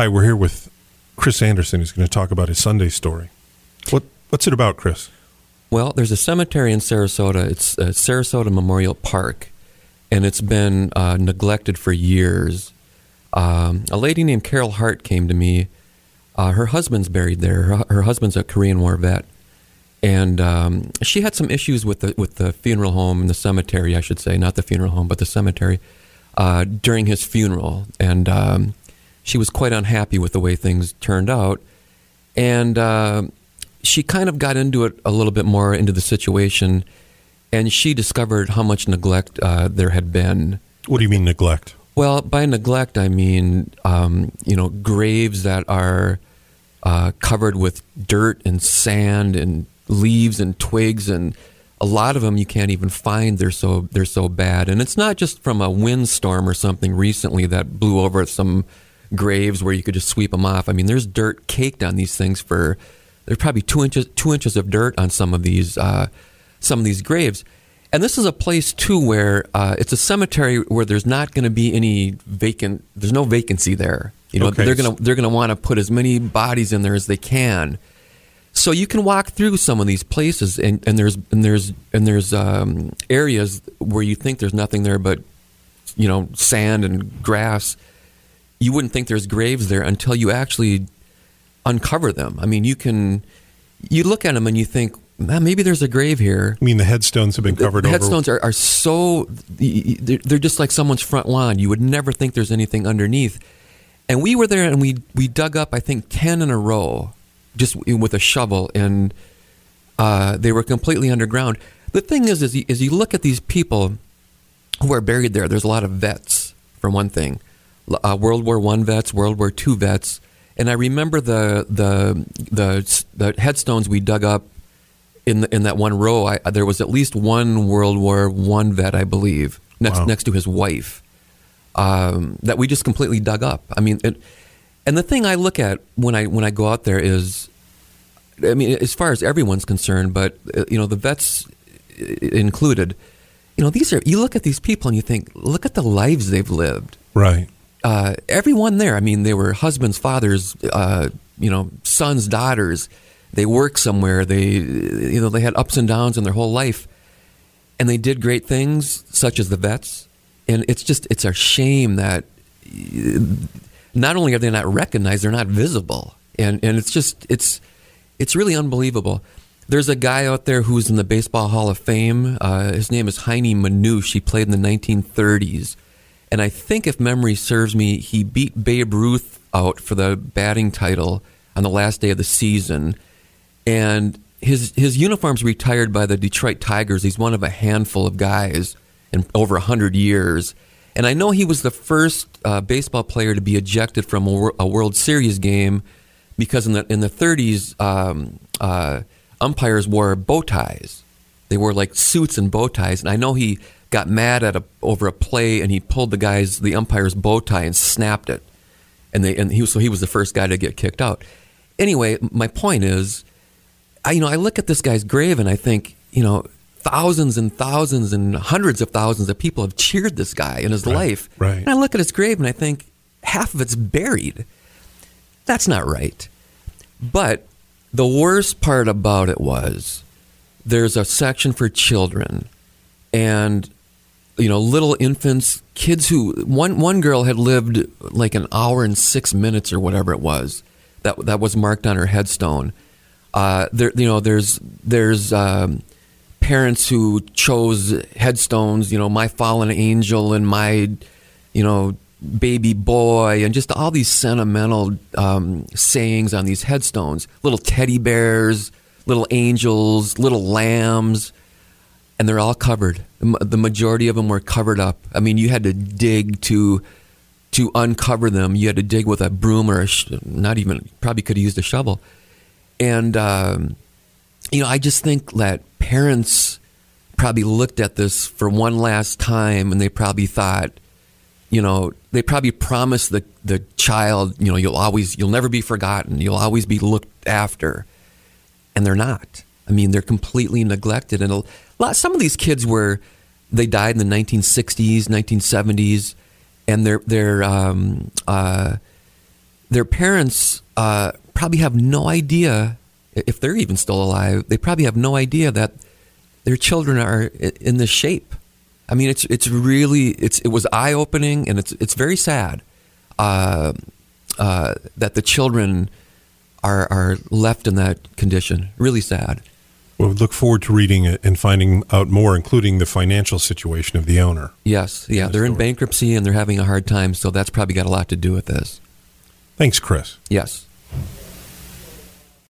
Hi, we're here with Chris Anderson. who's going to talk about his Sunday story. What What's it about, Chris? Well, there's a cemetery in Sarasota. It's uh, Sarasota Memorial Park, and it's been uh, neglected for years. Um, a lady named Carol Hart came to me. Uh, her husband's buried there. Her, her, husband's a Korean War vet, and um, she had some issues with the with the funeral home and the cemetery, I should say, not the funeral home, but the cemetery uh, during his funeral, and um, she was quite unhappy with the way things turned out, and uh, she kind of got into it a little bit more into the situation, and she discovered how much neglect uh, there had been. What do you mean neglect? Well, by neglect, I mean um, you know graves that are uh, covered with dirt and sand and leaves and twigs and a lot of them you can't even find they're so they're so bad and it's not just from a windstorm or something recently that blew over some graves where you could just sweep them off i mean there's dirt caked on these things for there's probably two inches two inches of dirt on some of these uh, some of these graves and this is a place too where uh, it's a cemetery where there's not going to be any vacant there's no vacancy there you know okay. they're going to they're going to want to put as many bodies in there as they can so you can walk through some of these places, and, and there's and there's and there's um, areas where you think there's nothing there but you know sand and grass. You wouldn't think there's graves there until you actually uncover them. I mean, you can you look at them and you think maybe there's a grave here. I mean, the headstones have been covered. The, the headstones are, are so they're just like someone's front lawn. You would never think there's anything underneath. And we were there and we we dug up I think ten in a row just with a shovel, and uh, they were completely underground. The thing is, is you, is you look at these people who are buried there. There's a lot of vets, for one thing, uh, World War One vets, World War Two vets, and I remember the the the the headstones we dug up in the, in that one row. I, there was at least one World War One vet, I believe, next wow. next to his wife, um, that we just completely dug up. I mean. It, and the thing I look at when I when I go out there is, I mean, as far as everyone's concerned, but uh, you know, the vets included. You know, these are you look at these people and you think, look at the lives they've lived. Right. Uh, everyone there. I mean, they were husbands, fathers, uh, you know, sons, daughters. They work somewhere. They, you know, they had ups and downs in their whole life, and they did great things, such as the vets. And it's just, it's a shame that not only are they not recognized, they're not visible, and and it's just it's it's really unbelievable. There's a guy out there who's in the Baseball Hall of Fame. Uh, his name is Heinie Manush. He played in the 1930s, and I think if memory serves me, he beat Babe Ruth out for the batting title on the last day of the season, and his his uniform's retired by the Detroit Tigers. He's one of a handful of guys in over hundred years and I know he was the first uh, baseball player to be ejected from a, a, World Series game because in the in the 30s, um, uh, umpires wore bow ties. They wore like suits and bow ties. And I know he got mad at a, over a play and he pulled the guy's the umpire's bow tie and snapped it. And they and he was, so he was the first guy to get kicked out. Anyway, my point is, I you know I look at this guy's grave and I think you know thousands and thousands and hundreds of thousands of people have cheered this guy in his right, life. Right. And I look at his grave and I think half of it's buried. That's not right. But the worst part about it was there's a section for children and you know little infants kids who one one girl had lived like an hour and 6 minutes or whatever it was that that was marked on her headstone. Uh, there you know there's there's um, parents who chose headstones, you know, my fallen angel and my, you know, baby boy, and just all these sentimental um, sayings on these headstones. Little teddy bears, little angels, little lambs, and they're all covered. The majority of them were covered up. I mean, you had to dig to to uncover them. You had to dig with a broom or a sh- not even probably could have used a shovel. And um, you know, I just think that parents probably looked at this for one last time and they probably thought, you know, they probably promised the, the child, you know, you'll always, you'll never be forgotten. You'll always be looked after. And they're not. I mean, they're completely neglected. And a lot, some of these kids were, they died in the 1960s, 1970s, and they're, they're, um, uh, their parents uh, probably have no idea if they're even still alive. They probably have no idea that their children are in this shape. I mean, it's it's really it's it was eye opening and it's it's very sad uh, uh, that the children are are left in that condition. Really sad. Well, we look forward to reading it and finding out more, including the financial situation of the owner. Yes, yeah, they're in bankruptcy and they're having a hard time, so that's probably got a lot to do with this. Thanks, Chris. Yes.